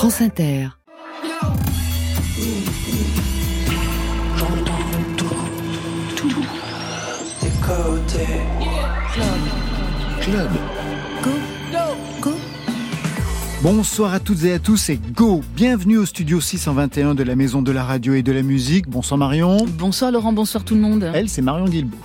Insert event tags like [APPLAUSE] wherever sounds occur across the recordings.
France Inter. Club. Club. Go. Go. Bonsoir à toutes et à tous et go Bienvenue au studio 621 de la Maison de la Radio et de la Musique. Bonsoir Marion. Bonsoir Laurent, bonsoir tout le monde. Elle, c'est Marion Guilbault.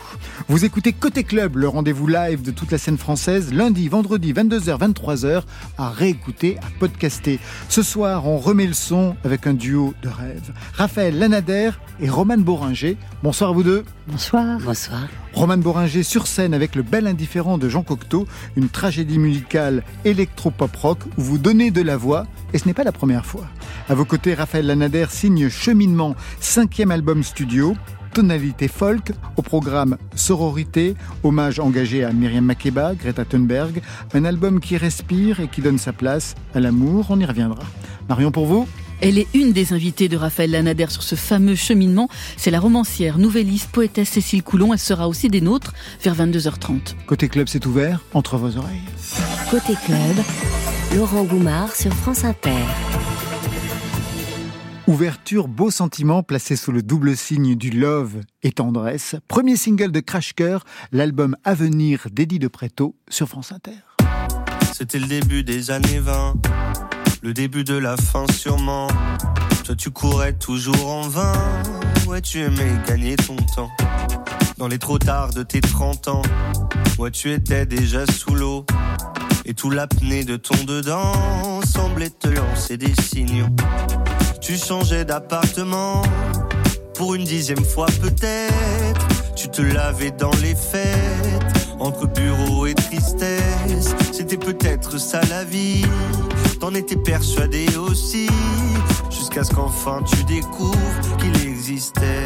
Vous écoutez Côté Club, le rendez-vous live de toute la scène française, lundi, vendredi, 22h, 23h, à réécouter, à podcaster. Ce soir, on remet le son avec un duo de rêve. Raphaël Lanader et Romane Boringer. Bonsoir à vous deux. Bonsoir. Bonsoir. Romane Boringer sur scène avec le bel indifférent de Jean Cocteau, une tragédie musicale électro-pop rock où vous donnez de la voix, et ce n'est pas la première fois. À vos côtés, Raphaël Lanader signe Cheminement, cinquième album studio, tonalité folk, au programme Sororité, hommage engagé à Myriam Makeba, Greta Thunberg, un album qui respire et qui donne sa place à l'amour, on y reviendra. Marion pour vous? Elle est une des invitées de Raphaël Lanader sur ce fameux cheminement. C'est la romancière, nouvelliste, poétesse Cécile Coulon. Elle sera aussi des nôtres vers 22h30. Côté club, c'est ouvert entre vos oreilles. Côté club, Laurent Goumard sur France Inter. Ouverture, beau sentiment placé sous le double signe du love et tendresse. Premier single de Crash Cœur, l'album Avenir d'Eddie de Préto sur France Inter. C'était le début des années 20 le début de la fin sûrement. Toi tu courais toujours en vain, ouais tu aimais gagner ton temps. Dans les trop tard de tes 30 ans, ouais tu étais déjà sous l'eau. Et tout l'apnée de ton dedans semblait te lancer des signaux. Tu changeais d'appartement, pour une dixième fois peut-être. Tu te lavais dans les fêtes, entre bureau et tristesse. C'était peut-être ça la vie T'en étais persuadé aussi, jusqu'à ce qu'enfin tu découvres qu'il existait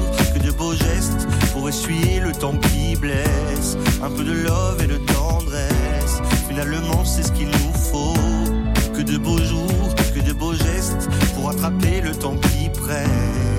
beaux gestes pour essuyer le temps qui blesse. Un peu de love et de tendresse. Finalement, c'est ce qu'il nous faut. Que de beaux jours, que de beaux gestes pour attraper le temps qui presse.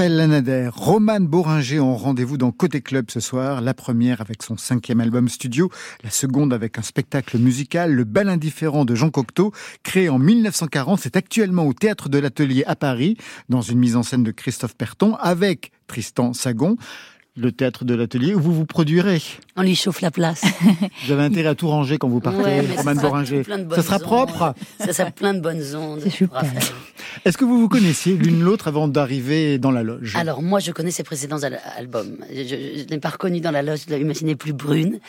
Raphaël Lanader, Romane Boringer ont rendez-vous dans Côté Club ce soir. La première avec son cinquième album studio, la seconde avec un spectacle musical, Le Bal Indifférent de Jean Cocteau, créé en 1940. C'est actuellement au Théâtre de l'Atelier à Paris, dans une mise en scène de Christophe Perton, avec Tristan Sagon. Le théâtre de l'atelier, où vous vous produirez. On lui chauffe la place. [LAUGHS] vous avez intérêt à tout ranger quand vous partez, ouais, Roman Boringer. Ça sera propre Ça sera plein de bonnes ondes. C'est super. Est-ce que vous vous connaissiez l'une l'autre avant d'arriver dans la loge? Alors moi, je connais ses précédents albums. Je, je, n'ai pas reconnu dans la loge de l'Imaginée plus brune,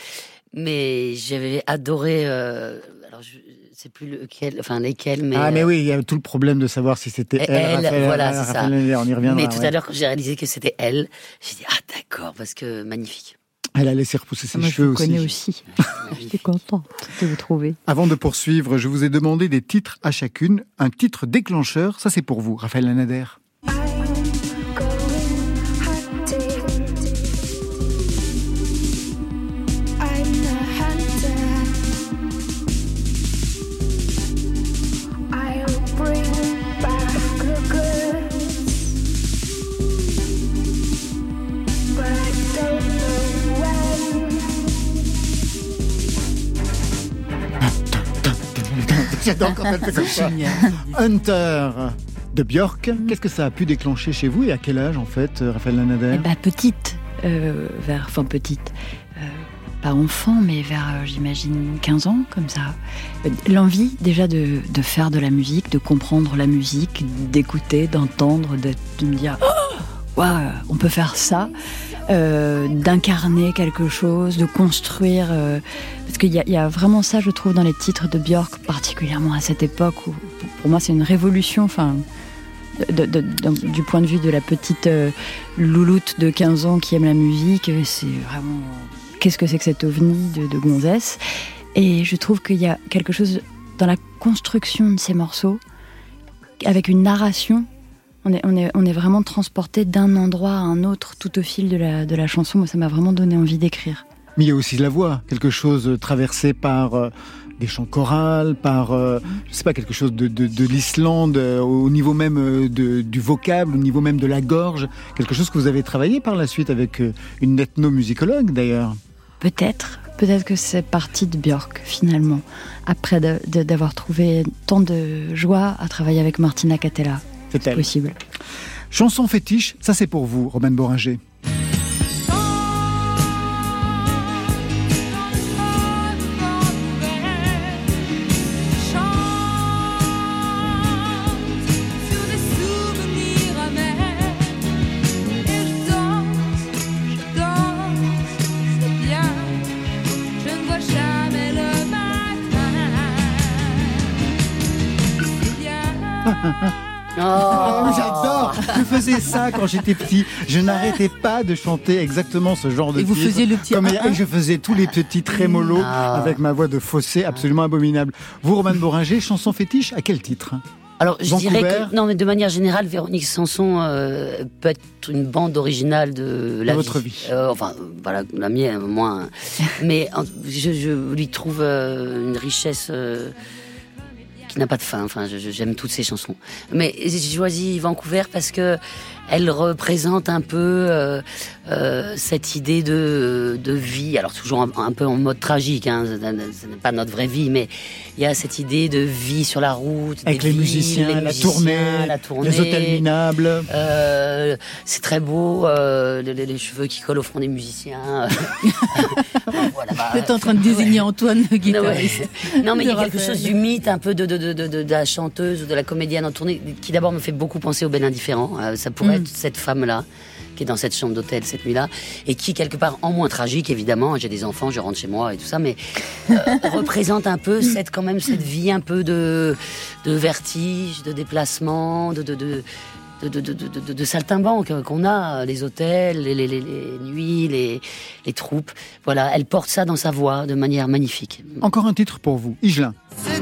mais j'avais adoré... Euh, alors je, sais plus lequel, enfin lesquels, mais ah mais oui, il y a tout le problème de savoir si c'était elle. Elle, Raphaël, voilà, c'est ça. on y reviendra. Mais tout ouais. à l'heure, quand j'ai réalisé que c'était elle, j'ai dit ah d'accord, parce que magnifique. Elle a laissé repousser ses Moi, cheveux je vous aussi. connais aussi. [LAUGHS] J'étais contente de vous trouver. Avant de poursuivre, je vous ai demandé des titres à chacune. Un titre déclencheur, ça c'est pour vous, Raphaël Lanader. J'adore quand elle fait comme ça. Hunter de Björk. Qu'est-ce que ça a pu déclencher chez vous et à quel âge en fait, Raphaël Lanader eh ben, Petite, euh, vers, enfin petite, euh, pas enfant, mais vers, euh, j'imagine, 15 ans, comme ça. L'envie déjà de, de, faire de la musique, de comprendre la musique, d'écouter, d'entendre, de, de, me dire, oh, wow, on peut faire ça. Euh, d'incarner quelque chose, de construire. Euh, parce qu'il y, a vraiment ça, je trouve, dans les titres de Björk, particulièrement à cette époque où, pour moi, c'est une révolution. Du point de vue de la petite euh, louloute de 15 ans qui aime la musique, c'est vraiment. Qu'est-ce que c'est que cet ovni de, gonzesse Et je trouve qu'il y a quelque chose dans la construction de ces morceaux, avec une narration on est, vraiment transporté d'un endroit à un autre tout au fil de la, la chanson. Moi, ça m'a vraiment donné envie d'écrire. Mais il y a aussi la voix, quelque chose traversé par euh, des chants chorales, par, euh, je sais pas, quelque chose de, de, de l'Islande, euh, au niveau même de, du vocable, au niveau même de la gorge, quelque chose que vous avez travaillé par la suite avec une ethnomusicologue d'ailleurs. Peut-être, peut-être que c'est parti de Björk finalement, après d'avoir trouvé tant de joie à travailler avec Martina Catella. C'est possible. Chanson fétiche, ça c'est pour vous, Romain Boringer. Faisais ça quand j'étais petit. Je n'arrêtais pas de chanter exactement ce genre de Et vous titre. faisiez le petit Comme. Et je faisais tous les petits trémolos Ah. avec ma voix de fossé absolument abominable. Vous, Roman Boringer, chanson fétiche, à quel titre? Alors, je Vancouver. dirais que, non, mais de manière générale, Véronique Sanson euh, peut être une bande originale de la De votre vie. Euh, enfin, voilà, la mienne, moins. mais je, je lui trouve euh, une richesse qui n'a pas de fin. Enfin, j'aime toutes ses chansons. Mais j'ai choisi Vancouver parce que elle représente un peu euh, cette idée de, de vie. Alors toujours un, un peu en mode tragique. Hein, ce n'est pas notre vraie vie, mais il y a cette idée de vie sur la route, Avec des les villes, musiciens, les la, tournée, la tournée, les hôtels minables. euh, c'est très beau, euh, les, cheveux qui collent au front des musiciens. [LAUGHS] voilà, bah, Vous êtes en train de désigner Antoine, le non, guitariste. ouais. Non, mais il y a quelque chose du mythe, un peu de, de, de, de, de- de la chanteuse ou de la comédienne en tournée, qui d'abord me fait beaucoup penser au Ben Indifférent. Ça pourrait Mm. être cette femme-là, qui est dans cette chambre d'hôtel cette nuit-là, et qui, quelque part, en moins tragique, évidemment, j'ai des enfants, je rentre chez moi et tout ça, mais euh, [LAUGHS] représente un peu cette, quand même, cette vie un peu de, de vertige, de déplacement, de, de, de de, de, de, de, de- de saltimbanque qu'on a, les hôtels, les, les, les, les nuits, les, les troupes. Voilà, elle porte ça dans sa voix de manière magnifique. Encore un titre pour vous, Igelin. C'est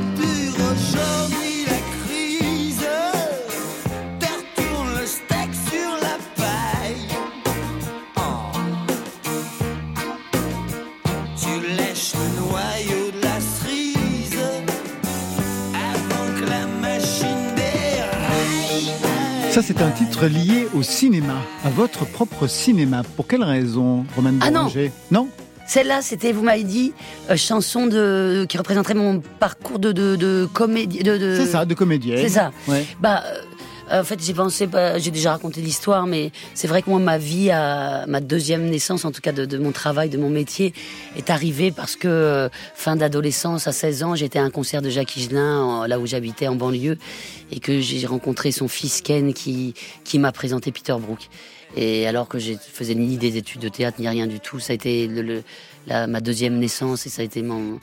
Ça, c'est un titre lié au cinéma, à votre propre cinéma. Pour quelle raison, Romain Ah non? Celle-là, c'était, vous m'avez dit, euh, chanson de, qui représenterait mon parcours de, de, de comédie. De, de... C'est ça, de comédienne. C'est ça. Ouais. Bah, euh, En fait, j'ai pensé, j'ai déjà raconté l'histoire, mais c'est vrai que moi, ma vie, à, ma deuxième naissance, en tout cas de, mon travail, de mon métier, est arrivée parce que euh, fin d'adolescence, à 16 ans, j'étais à un concert de Jacques Higelin, là où j'habitais en banlieue, et que j'ai rencontré son fils Ken qui, qui m'a présenté Peter Brook. Et alors que je faisais ni des études de théâtre ni rien du tout, ça a été le, le- la- ma deuxième naissance et ça a été mon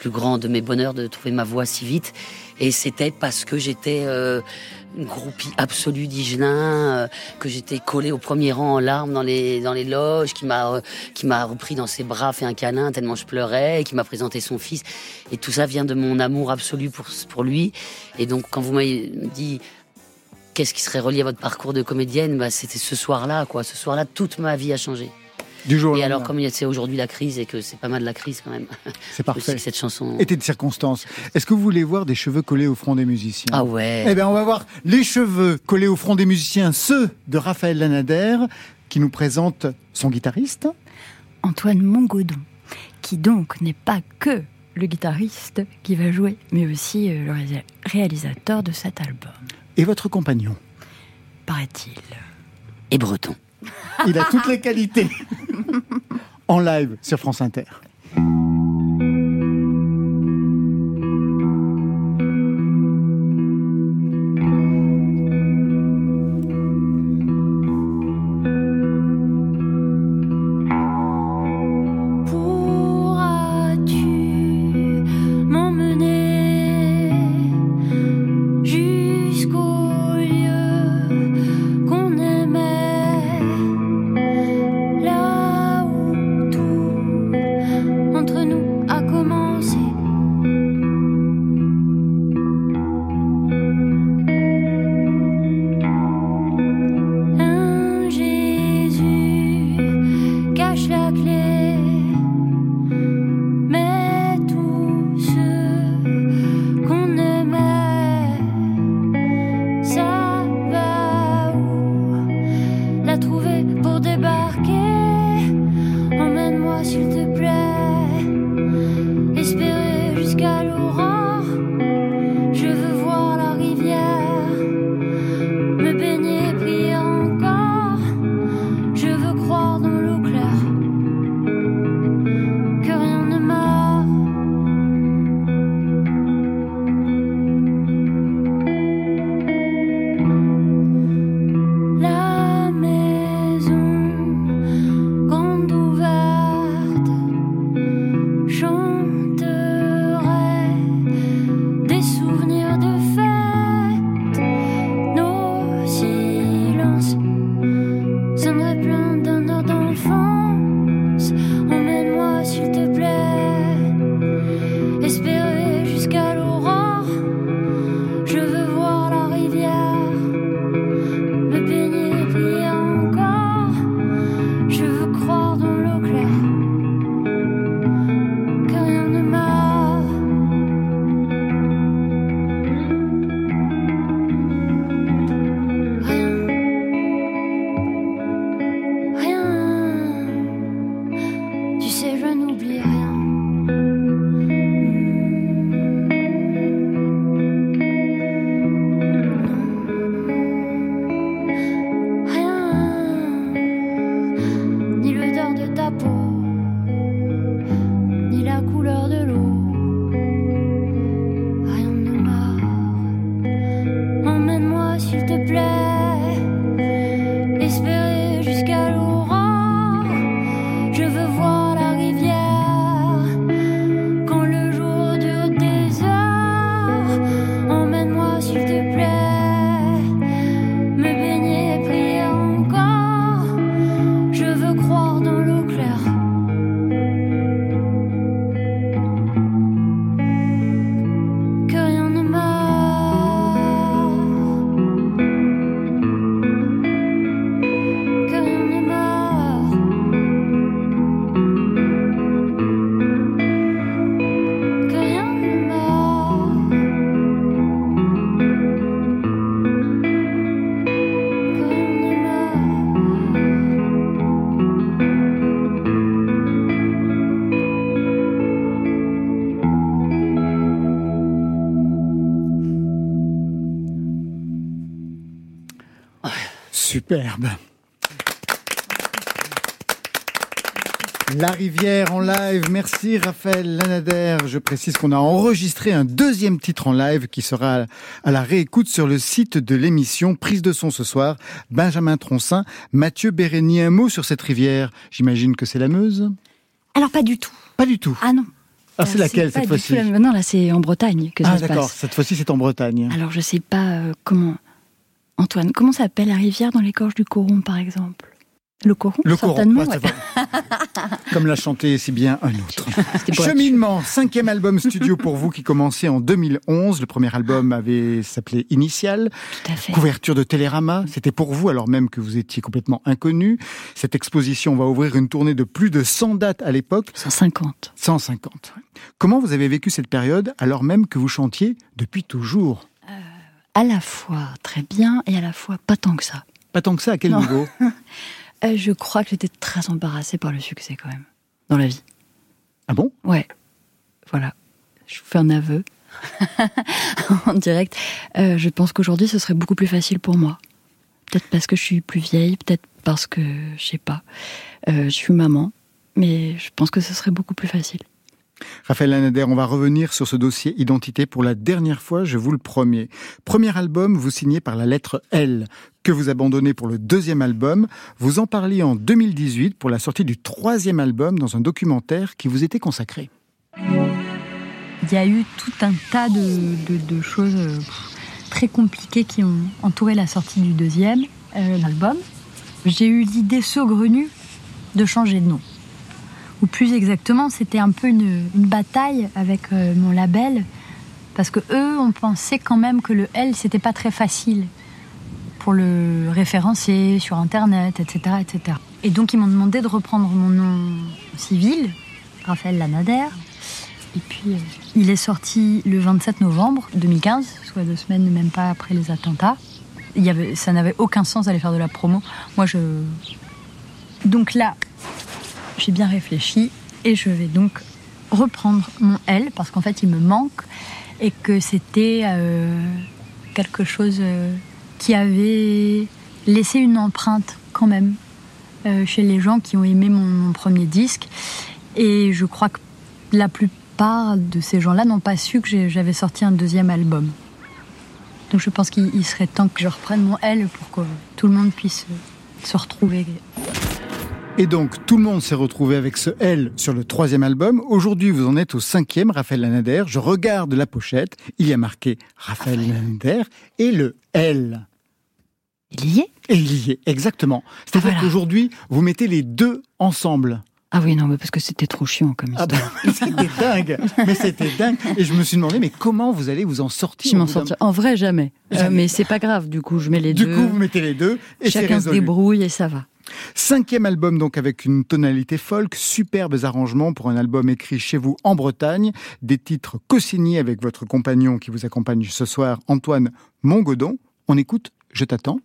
plus grand de mes bonheurs de trouver ma voix si vite. Et c'était parce que j'étais euh, une groupie absolue d'Igelin, euh, que j'étais collée au premier rang en larmes dans les dans les loges, qui m'a euh, qui m'a repris dans ses bras, fait un câlin tellement je pleurais, et qui m'a présenté son fils. Et tout ça vient de mon amour absolu pour pour lui. Et donc quand vous m'avez dit qu'est-ce qui serait relié à votre parcours de comédienne, bah, c'était ce soir-là, quoi. Ce soir-là, toute ma vie a changé. Du jour au Et alors, comme il y a- c'est aujourd'hui la crise et que c'est pas mal la crise quand même, [LAUGHS] C'est parfait. que cette chanson. Était de circonstance. Est-ce que vous voulez voir des cheveux collés au front des musiciens? Ah ouais. Eh bien, on va voir les cheveux collés au front des musiciens, ceux de Raphaël Lanader, qui nous présente son guitariste. Antoine Mongodon, qui donc n'est pas que le guitariste qui va jouer, mais aussi euh, le ré- réalisateur de cet album, Et votre compagnon? paraît-il. Et breton. Il a toutes les qualités. [LAUGHS] en live sur France Inter. trouver pour débarquer. Emmène-moi s'il te plaît. Superbe. La rivière en live. Merci Raphaël Lanader. Je précise qu'on a enregistré un deuxième titre en live qui sera à la réécoute sur le site de l'émission Prise de son ce soir. Benjamin Troncin, Mathieu Bérény, un mot sur cette rivière. J'imagine que c'est la Meuse Alors pas du tout. Pas du tout. Ah non. Ah, c'est Euh, laquelle cette fois-ci Non, là c'est en Bretagne que ça Ah se d'accord, passe. cette fois-ci c'est en Bretagne. Alors je sais pas euh, comment. Antoine, comment s'appelle la rivière dans les gorges du Coron par exemple? Le Coron Le certainement, ouais. vrai. comme l'a chanté si bien un autre. Cheminement, cinquième album studio pour vous qui commençait en 2011. Le premier album avait s'appelé Initial. Tout à fait. Couverture de Télérama, c'était pour vous alors même que vous étiez complètement inconnu. Cette exposition va ouvrir une tournée de plus de 100 dates à l'époque, 150. 150. Comment vous avez vécu cette période alors même que vous chantiez depuis toujours? À la fois très bien et à la fois pas tant que ça. Pas tant que ça, à quel Non. niveau [LAUGHS] Euh, je crois que j'étais très embarrassée par le succès quand même dans la vie. Ah bon? Ouais. Voilà. Je vous fais un aveu [LAUGHS] en direct. Euh, je pense qu'aujourd'hui, ce serait beaucoup plus facile pour moi. Peut-être parce que je suis plus vieille, peut-être parce que, je sais pas, Euh, je suis maman, mais je pense que ce serait beaucoup plus facile. Raphaël Lanader, on va revenir sur ce dossier identité pour la dernière fois, je vous le promets. Premier album, vous signez par la lettre L, que vous abandonnez pour le deuxième album. Vous en parliez en 2018 pour la sortie du troisième album dans un documentaire qui vous était consacré. Il y a eu tout un tas de, choses euh, très compliquées qui ont entouré la sortie du deuxième euh, album. J'ai eu l'idée saugrenue de changer de nom. Ou plus exactement, c'était un peu une, bataille avec euh, mon label, parce que eux, on pensait quand même que le L, c'était pas très facile pour le référencer sur Internet, etc., etc. Et donc, ils m'ont demandé de reprendre mon nom civil, Raphaël Lanader, et puis, euh, il est sorti le 27 novembre 2015, soit deux semaines même pas après les attentats. Ça n'avait aucun sens d'aller faire de la promo. Moi, je. Donc là, j'ai bien réfléchi et je vais donc reprendre mon L parce qu'en fait, il me manque et que c'était euh, quelque chose euh, qui avait laissé une empreinte quand même euh, chez les gens qui ont aimé mon, mon premier disque. Et je crois que la plupart de ces gens-là n'ont pas su que j'avais sorti un deuxième album. Donc je pense qu'il il serait temps que je reprenne mon L pour que tout le monde puisse se retrouver. Et donc, tout le monde s'est retrouvé avec ce L sur le troisième album. Aujourd'hui, vous en êtes au cinquième, Raphaël Lanader. Je regarde la pochette. Il y a marqué Raphaël Lanader et le L. Il y est Et il y est, exactement. C'est-à-dire Ah, voilà. qu'aujourd'hui, vous mettez les deux ensemble. Ah oui, non, mais parce que c'était trop chiant comme Ah histoire. bah, [LAUGHS] c'était dingue. Mais c'était dingue. Et je me suis demandé, mais comment vous allez vous en sortir Je m'en sortirai. En vrai, jamais. Euh, Jamais. mais c'est pas grave, du coup, je mets les Du deux. coup, vous mettez les deux et Chacun se débrouille et ça va. Cinquième album donc avec une tonalité folk, superbes arrangements pour un album écrit chez vous en Bretagne, des titres co-signés avec votre compagnon qui vous accompagne ce soir, Antoine Mongodon. On écoute Je t'attends.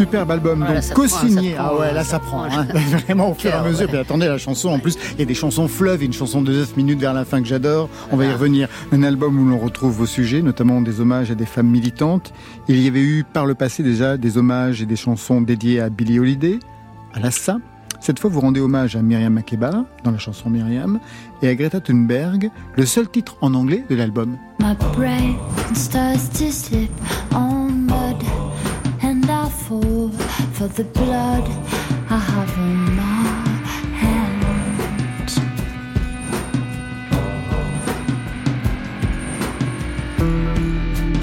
Superbe album, Voilà, donc co-signé. Ah ouais, là ça ça prend. prend. hein. [LAUGHS] Vraiment au fur et à mesure. ouais. Puis attendez la chanson. En plus, il y a des chansons fleuves, une chanson de 9 minutes vers la fin que j'adore. On va y revenir. Un album où l'on retrouve vos sujets, notamment des hommages à des femmes militantes. Il y avait eu par le passé déjà des hommages et des chansons dédiées à Billie Holiday, à Lassa. Cette fois, vous rendez hommage à Myriam Makeba dans la chanson Myriam et à Greta Thunberg, le seul titre en anglais de l'album. My brain starts to slip on for the blood I have on my hands.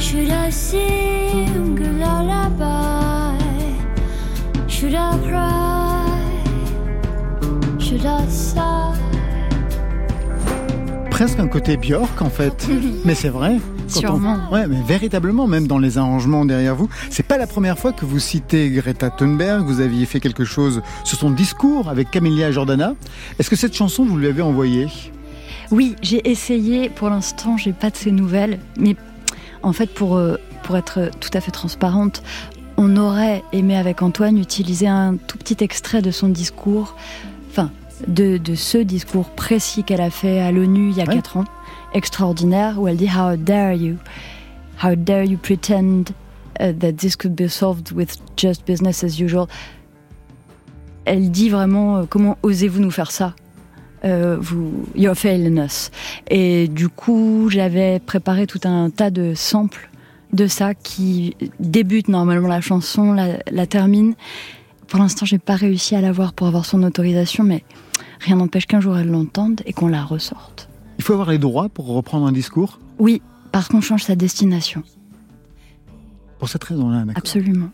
Should I sing a lullaby? Should I cry? Should I sigh? presque un côté Björk en fait. mais c'est vrai. Quand on- Sûrement. Ouais, mais véritablement, même dans les arrangements derrière vous. C'est pas la première fois que vous citez Greta Thunberg. Vous aviez fait quelque chose sur son discours avec Camélia Jordana. Est-ce que cette chanson, vous lui avez envoyée? Oui, j'ai essayé. Pour l'instant, j'ai pas de ces nouvelles. Mais en fait, pour, euh, pour être tout à fait transparente, on aurait aimé avec Antoine utiliser un tout petit extrait de son discours, enfin, de, de ce discours précis qu'elle a fait à l'ONU il y a Ouais. quatre ans, extraordinaire, où elle dit How dare you? How dare you pretend uh, that this could be solved with just business as usual? Elle dit vraiment euh, Comment osez-vous nous faire ça? Euh, vous, you're failing us. Et du coup, j'avais préparé tout un tas de samples de ça qui débute normalement la chanson, la, la termine. Pour l'instant, j'ai pas réussi à l'avoir pour avoir son autorisation, mais rien n'empêche qu'un jour elle l'entende et qu'on la ressorte. Faut avoir les droits pour reprendre un discours Oui, parce qu'on change sa destination. Pour cette raison-là, d'accord. Absolument.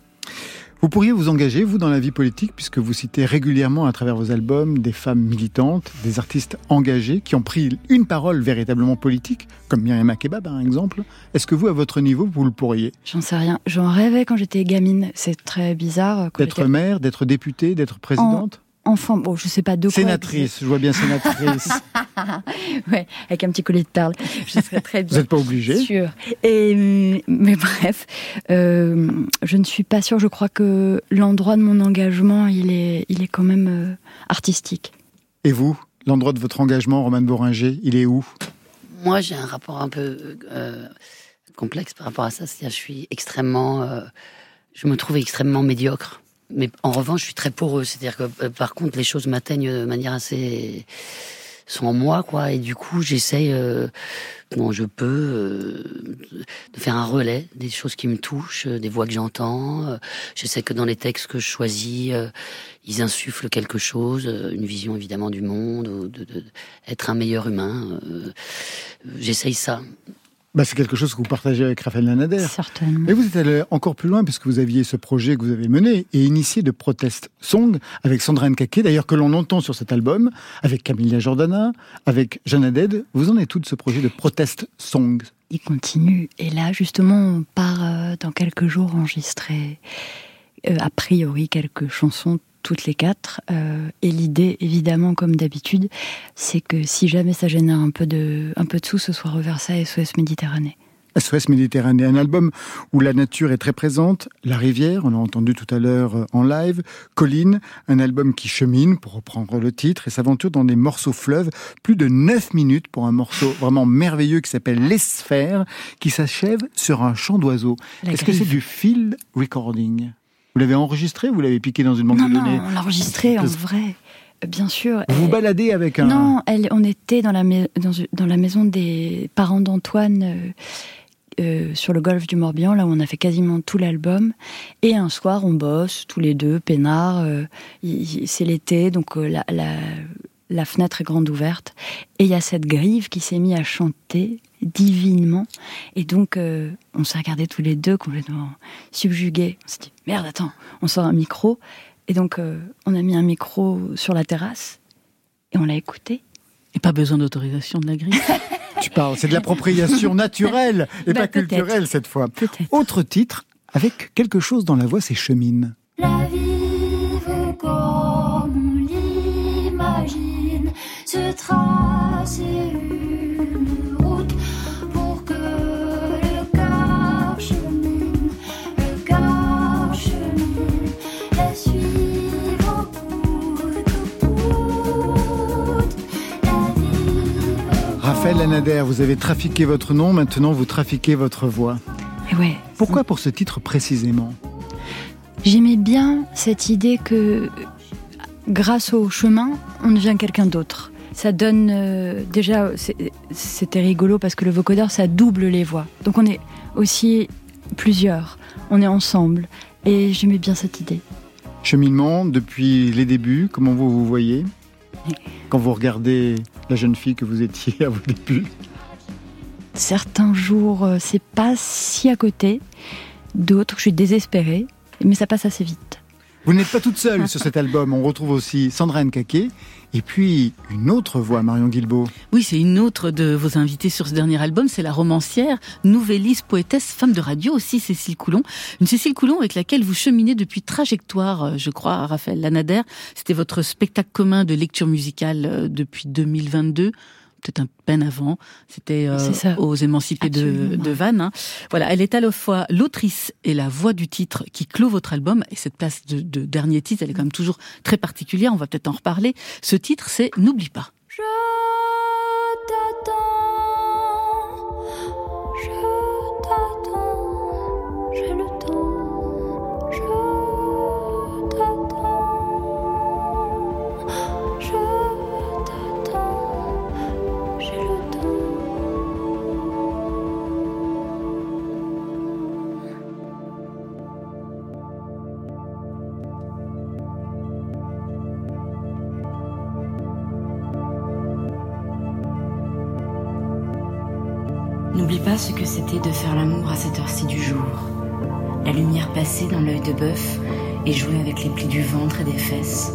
Vous pourriez vous engager, vous, dans la vie politique, puisque vous citez régulièrement à travers vos albums des femmes militantes, des artistes engagés qui ont pris une parole véritablement politique, comme Myriam Makeba par exemple. Est-ce que vous, à votre niveau, vous le pourriez? J'en sais rien. J'en rêvais quand j'étais gamine. C'est très bizarre. Quand D'être j'étais maire, d'être députée, d'être présidente? Enfant, bon, je sais pas de quoi. Sénatrice, je vois bien sénatrice. [LAUGHS] Ouais, avec un petit collier de perles. Je serais très vous bien. n'êtes pas obligé Sûr. Et, hum, mais bref, euh, je ne suis pas sûre. Je crois que l'endroit de mon engagement, il est, il est quand même euh, artistique. Et vous, l'endroit de votre engagement, Romane Boringer, il est où? Moi, j'ai un rapport un peu euh, complexe par rapport à ça. C'est-à-dire, je suis extrêmement. euh, je me trouve extrêmement médiocre. Mais en revanche, je suis très poreux. C'est-à-dire que, euh, par contre, les choses m'atteignent de manière assez. sont en moi, quoi. Et du coup, j'essaye, euh, je peux, euh, de faire un relais des choses qui me touchent, euh, des voix que j'entends. Euh, Je sais que dans les textes que je choisis, ils insufflent quelque chose, une vision évidemment du monde, ou de, de- être un meilleur humain. J'essaye ça. Bah, C'est quelque chose que vous partagez avec Raphaël Lanader. Certainement. Mais vous êtes allé encore plus loin puisque vous aviez ce projet que vous avez mené et initié de Protest Song avec Sandra Nkake, d'ailleurs que l'on entend sur cet album, avec Camilla Jordana, avec Jeanne Haddad. Vous en êtes tout de ce projet de Protest Song? Il continue. Et là, justement, on part euh, dans quelques jours enregistrer, euh, a priori, quelques chansons, toutes les quatre. Euh, et l'idée, évidemment, comme d'habitude, c'est que si jamais ça génère un peu de, un peu de sous, ce soit reversé à SOS Méditerranée. SOS Méditerranée, un album où la nature est très présente, la rivière, on l'a entendu tout à l'heure euh, en live, Colline, un album qui chemine, pour reprendre le titre, et s'aventure dans des morceaux fleuves, plus de 9 minutes pour un morceau vraiment merveilleux qui s'appelle Les Sphères, qui s'achève sur un chant d'oiseau. La Est-ce que c'est du field recording? Vous l'avez enregistré ou vous l'avez piqué dans une banque Non, de non, données on l'a enregistré en vrai, euh, bien sûr. Vous vous baladez avec un... Non, elle, on était dans la, mais- dans, une- dans la maison des parents d'Antoine euh, euh, sur le golfe du Morbihan, là où on a fait quasiment tout l'album. Et un soir, on bosse tous les deux, peinard. euh, c'est l'été, donc euh, la, la, la fenêtre est grande ouverte. Et il y a cette grive qui s'est mise à chanter divinement. Et donc, euh, on s'est regardés tous les deux complètement subjugués. On s'est dit, merde, attends, on sort un micro. Et donc, euh, on a mis un micro sur la terrasse et on l'a écouté. Et pas besoin d'autorisation de la grille. [LAUGHS] Tu parles, c'est de l'appropriation naturelle et Bah, pas peut-être. culturelle cette fois. Autre titre, avec quelque chose dans la voix, c'est Chemine. La vie veut comme l'imagine se tracer Raphaël Lanader, vous avez trafiqué votre nom, maintenant vous trafiquez votre voix. Et ouais, Pourquoi pour ce titre précisément? J'aimais bien cette idée que grâce au chemin, on devient quelqu'un d'autre. Ça donne euh, déjà, c'était rigolo parce que le vocodeur, ça double les voix. Donc on est aussi plusieurs, on est ensemble. Et j'aimais bien cette idée. Cheminement depuis les débuts, comment vous vous voyez? Quand vous regardez la jeune fille que vous étiez à vos débuts Certains jours, euh, c'est pas si à côté. D'autres, je suis désespérée. Mais ça passe assez vite. Vous n'êtes pas toute seule sur cet album. On retrouve aussi Sandra Nkake et puis une autre voix, Marion Guilbault. Oui, c'est une autre de vos invités sur ce dernier album. C'est la romancière, nouvelliste, poétesse, femme de radio aussi, Cécile Coulon. Une Cécile Coulon avec laquelle vous cheminez depuis Trajectoire, euh, je crois, Raphaël Lanader. C'était votre spectacle commun de lecture musicale euh, depuis 2022 peut-être un peine avant. C'était euh, aux Émancipés de, de Vannes. hein. Voilà, elle est à la fois l'autrice et la voix du titre qui clôt votre album. Et cette place de, de dernier titre, elle est quand même toujours très particulière. On va peut-être en reparler. Ce titre, c'est N'oublie pas. Je Ce que c'était de faire l'amour à cette heure-ci du jour. La lumière passait dans l'œil de bœuf et jouait avec les plis du ventre et des fesses.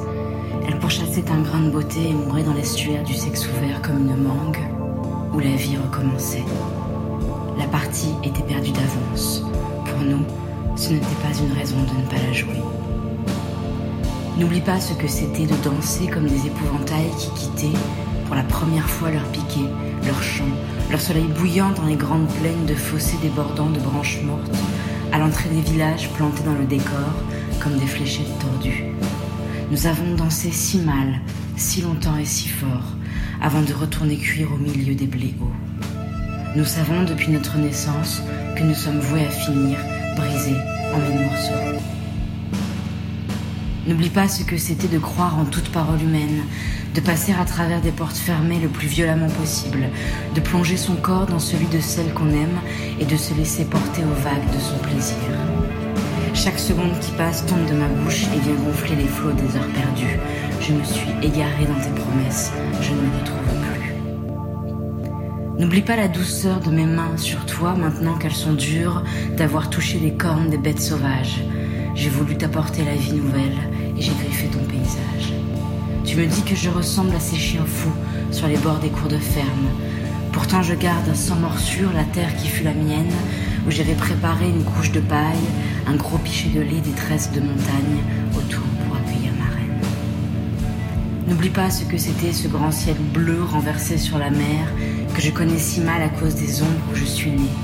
Elle pourchassait un grain de beauté et mourait dans l'estuaire du sexe ouvert comme une mangue, où la vie recommençait. La partie était perdue d'avance. Pour nous, ce n'était pas une raison de ne pas la jouer. N'oublie pas ce que c'était de danser comme des épouvantails qui quittaient, pour la première fois leur piquet, leur chant, leur soleil bouillant dans les grandes plaines de fossés débordant de branches mortes, à l'entrée des villages plantés dans le décor comme des fléchettes tordues. Nous avons dansé si mal, si longtemps et si fort, avant de retourner cuire au milieu des blés hauts. Nous savons depuis notre naissance que nous sommes voués à finir, brisés en mille morceaux. N'oublie pas ce que c'était de croire en toute parole humaine, de passer à travers des portes fermées le plus violemment possible, de plonger son corps dans celui de celle qu'on aime et de se laisser porter aux vagues de son plaisir. Chaque seconde qui passe tombe de ma bouche et vient gonfler les flots des heures perdues. Je me suis égarée dans tes promesses, je ne me retrouve plus. N'oublie pas la douceur de mes mains sur toi maintenant qu'elles sont dures d'avoir touché les cornes des bêtes sauvages. J'ai voulu t'apporter la vie nouvelle et j'ai me dis que je ressemble à ces chiens fous sur les bords des cours de ferme. Pourtant je garde sans morsure la terre qui fut la mienne, où j'avais préparé une couche de paille, un gros pichet de lait des tresses de montagne autour pour accueillir ma reine. N'oublie pas ce que c'était ce grand ciel bleu renversé sur la mer, que je connais si mal à cause des ombres où je suis née.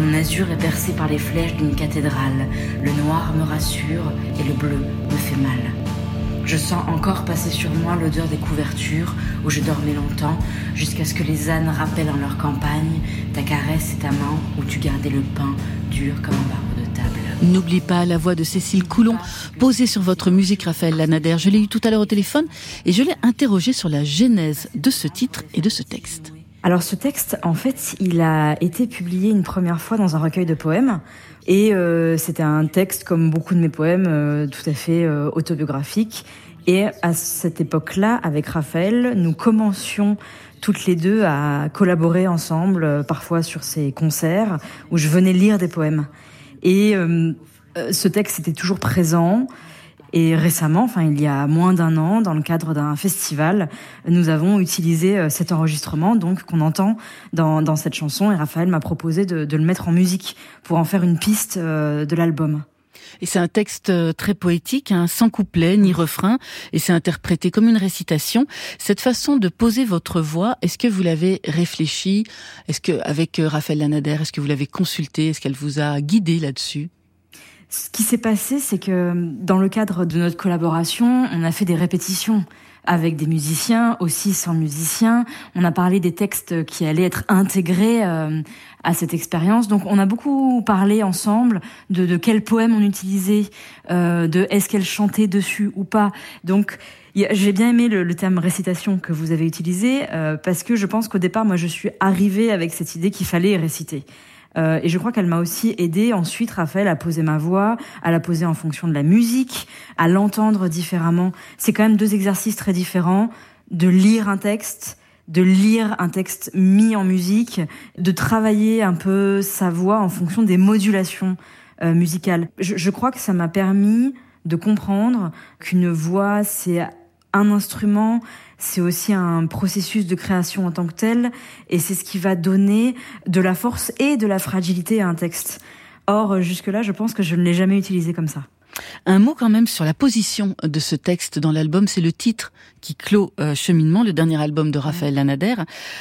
Mon azur est percé par les flèches d'une cathédrale, le noir me rassure et le bleu me fait mal. Je sens encore passer sur moi l'odeur des couvertures où je dormais longtemps, jusqu'à ce que les ânes rappellent en leur campagne ta caresse et ta main où tu gardais le pain dur comme un barreau de table. N'oublie pas la voix de Cécile Coulon, posée sur votre musique, Raphaël Lanader. Je l'ai eu tout à l'heure au téléphone et je l'ai interrogé sur la genèse de ce titre et de ce texte. Alors ce texte, en fait, il a été publié une première fois dans un recueil de poèmes. Et euh, c'était un texte, comme beaucoup de mes poèmes, euh, tout à fait euh, autobiographique. Et à cette époque-là, avec Raphaël, nous commencions toutes les deux à collaborer ensemble, euh, parfois sur ces concerts, où je venais lire des poèmes. Et euh, euh, ce texte était toujours présent. Et récemment, enfin il y a moins d'un an, dans le cadre d'un festival, nous avons utilisé euh, cet enregistrement, donc qu'on entend dans, dans cette chanson. Et Raphaël m'a proposé de, de le mettre en musique pour en faire une piste euh, de l'album. Et c'est un texte euh, très poétique, hein, sans couplet ni refrain, et c'est interprété comme une récitation. Cette façon de poser votre voix, est-ce que vous l'avez réfléchi? Est-ce que avec Raphaël Lanader, est-ce que vous l'avez consulté? Est-ce qu'elle vous a guidé là-dessus? Ce qui s'est passé, c'est que dans le cadre de notre collaboration, on a fait des répétitions avec des musiciens, aussi sans musiciens. On a parlé des textes qui allaient être intégrés euh, à cette expérience. Donc on a beaucoup parlé ensemble de, de quel poème on utilisait, euh, de est-ce qu'elle chantait dessus ou pas. Donc j'ai bien aimé le, le terme récitation que vous avez utilisé euh, parce que je pense qu'au départ, moi, je suis arrivée avec cette idée qu'il fallait réciter. Euh, et je crois qu'elle m'a aussi aidé ensuite, Raphaël, à poser ma voix, à la poser en fonction de la musique, à l'entendre différemment. C'est quand même deux exercices très différents de lire un texte, de lire un texte mis en musique, de travailler un peu sa voix en fonction des modulations euh, musicales. Je, je crois que ça m'a permis de comprendre qu'une voix, c'est un instrument, c'est aussi un processus de création en tant que tel, et c'est ce qui va donner de la force et de la fragilité à un texte. Or, jusque-là, je pense que je ne l'ai jamais utilisé comme ça. Un mot quand même sur la position de ce texte dans l'album, c'est le titre qui clôt euh, Cheminement, le dernier album de Raphaël Lanader.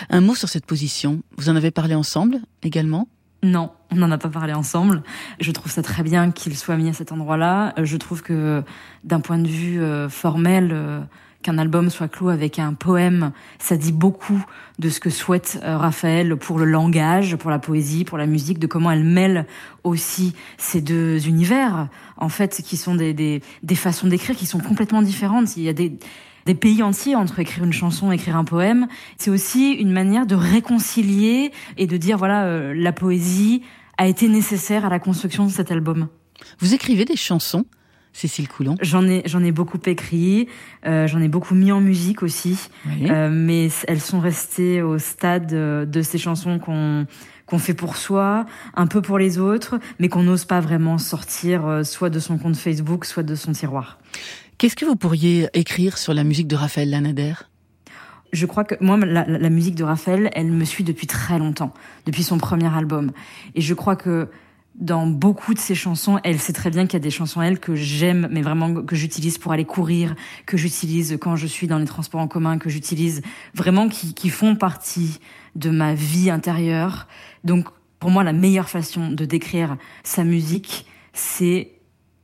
Un mot sur cette position. Vous en avez parlé ensemble également? Non, on n'en a pas parlé ensemble. Je trouve ça très bien qu'il soit mis à cet endroit-là. Je trouve que d'un point de vue euh, formel, euh, qu'un album soit clos avec un poème, ça dit beaucoup de ce que souhaite euh, Raphaël pour le langage, pour la poésie, pour la musique, de comment elle mêle aussi ces deux univers, en fait, qui sont des, des, des façons d'écrire qui sont complètement différentes. Il y a des, des pays entiers entre écrire une chanson et écrire un poème. C'est aussi une manière de réconcilier et de dire, voilà, euh, la poésie a été nécessaire à la construction de cet album. Vous écrivez des chansons, Cécile Coulon J'en ai, j'en ai beaucoup écrit, euh, j'en ai beaucoup mis en musique aussi, Oui. euh, mais elles sont restées au stade euh, de ces chansons qu'on qu'on fait pour soi, un peu pour les autres, mais qu'on n'ose pas vraiment sortir euh, soit de son compte Facebook, soit de son tiroir. Qu'est-ce que vous pourriez écrire sur la musique de Raphaël Lanader? Je crois que moi, la, la- la musique de Raphaël, elle me suit depuis très longtemps, depuis son premier album. Et je crois que dans beaucoup de ses chansons, elle sait très bien qu'il y a des chansons, elle, que j'aime, mais vraiment que j'utilise pour aller courir, que j'utilise quand je suis dans les transports en commun, que j'utilise vraiment qui, qui font partie de ma vie intérieure. Donc, pour moi, la meilleure façon de décrire sa musique, c'est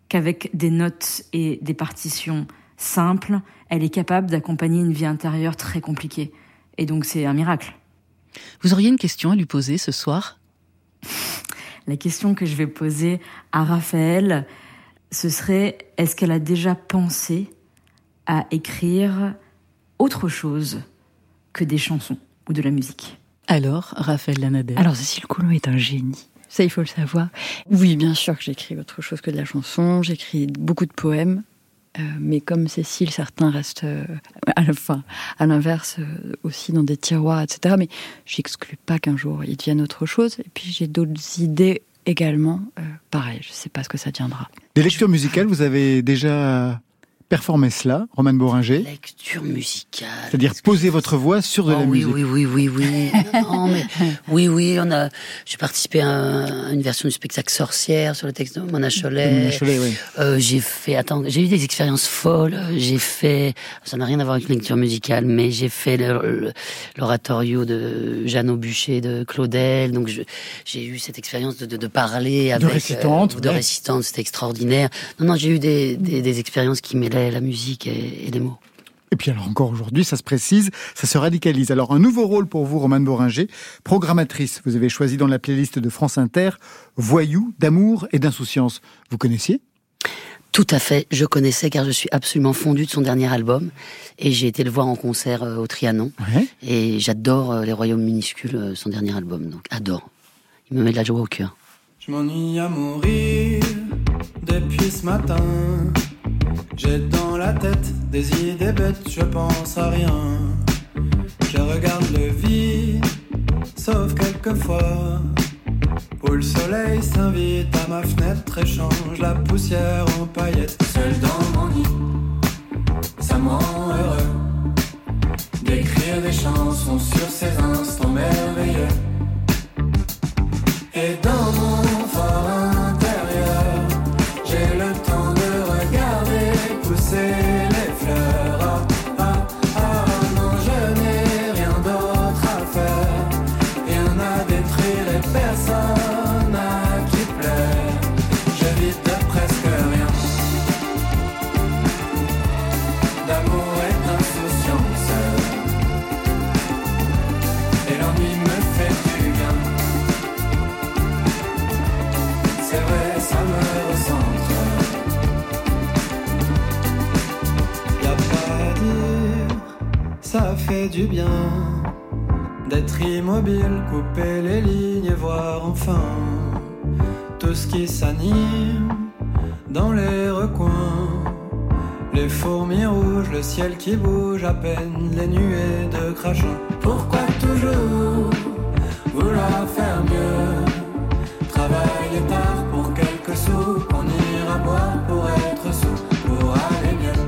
qu'avec des notes et des partitions simples, elle est capable d'accompagner une vie intérieure très compliquée. Et donc, c'est un miracle. Vous auriez une question à lui poser ce soir? [LAUGHS] La question que je vais poser à Raphaël, ce serait est-ce qu'elle a déjà pensé à écrire autre chose que des chansons ou de la musique? Alors, Raphaël Lanader. Alors Cécile Coulon est un génie. Ça, il faut le savoir. Oui, bien sûr que j'écris autre chose que de la chanson. J'écris beaucoup de poèmes. Euh, mais comme Cécile, certains restent euh, à la fin, à l'inverse, euh, aussi dans des tiroirs, etc. Mais j'exclus pas qu'un jour ils deviennent autre chose. Et puis j'ai d'autres idées également. Pareil, je sais pas ce que ça deviendra. Des lectures musicales, vous avez déjà performé cela, Romane Boringer Lecture musicale. C'est-à-dire poser votre voix sur de Oh la oui, musique. oui, oui, oui, oui. [LAUGHS] Non, mais oui, oui, on a. J'ai participé à, un- à une version du spectacle Sorcière sur le texte de Mona Cholet. Mona Cholet, oui. Euh, j'ai fait. Attends, j'ai eu des expériences folles. J'ai fait. Ça n'a rien à voir avec une lecture musicale, mais j'ai fait l'oratorio de Jeannot Bûcher de Claudel. Donc j'ai eu cette expérience de, de, de parler avec récitante, euh, de ouais. récitante. C'était extraordinaire. Non, non, j'ai eu des, des, des expériences qui la musique et, et les mots. Et puis alors encore aujourd'hui, ça se précise, ça se radicalise. Alors un nouveau rôle pour vous, Romane Boringer, programmatrice. Vous avez choisi dans la playlist de France Inter Voyou, d'amour et d'insouciance. Vous connaissiez? Tout à fait, je connaissais car je suis absolument fondue de son dernier album et j'ai été le voir en concert euh, au Trianon Ouais. et j'adore euh, Les Royaumes minuscules, euh, son dernier album, donc adore. Il me met de la joie au cœur. Je m'ennuie à mourir depuis ce matin. J'ai dans la tête des idées bêtes, je pense à rien. Je regarde le vide, sauf quelquefois. Où le soleil s'invite à ma fenêtre et change la poussière en paillettes. Seul dans mon lit, ça me rend heureux. D'écrire des chansons sur ces instants merveilleux. Et dans mon du bien d'être immobile, couper les lignes et voir enfin tout ce qui s'anime dans les recoins. Les fourmis rouges, le ciel qui bouge à peine, les nuées de crachin. Pourquoi toujours vouloir faire mieux? Travailler tard pour quelques sous, qu'on ira boire pour être sous, pour aller mieux.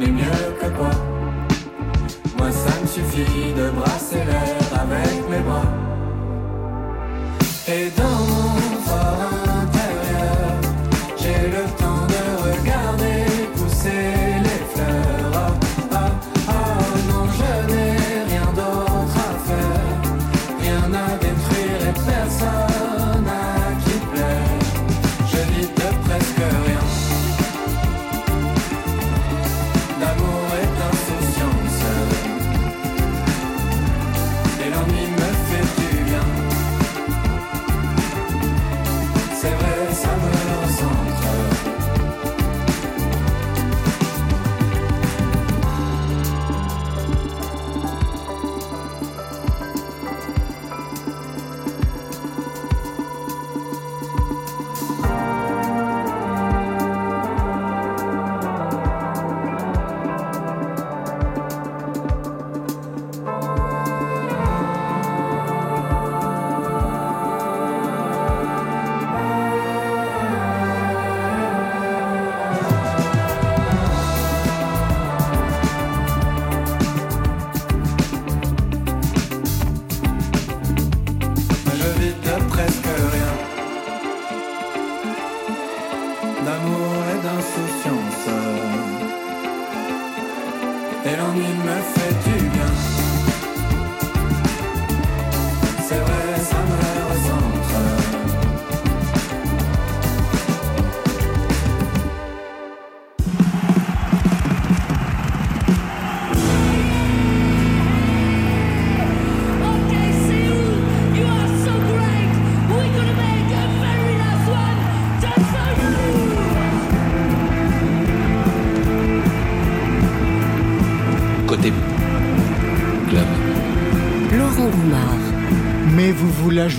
Mais mieux que quoi? De brasser l'air avec mes bras. Et dans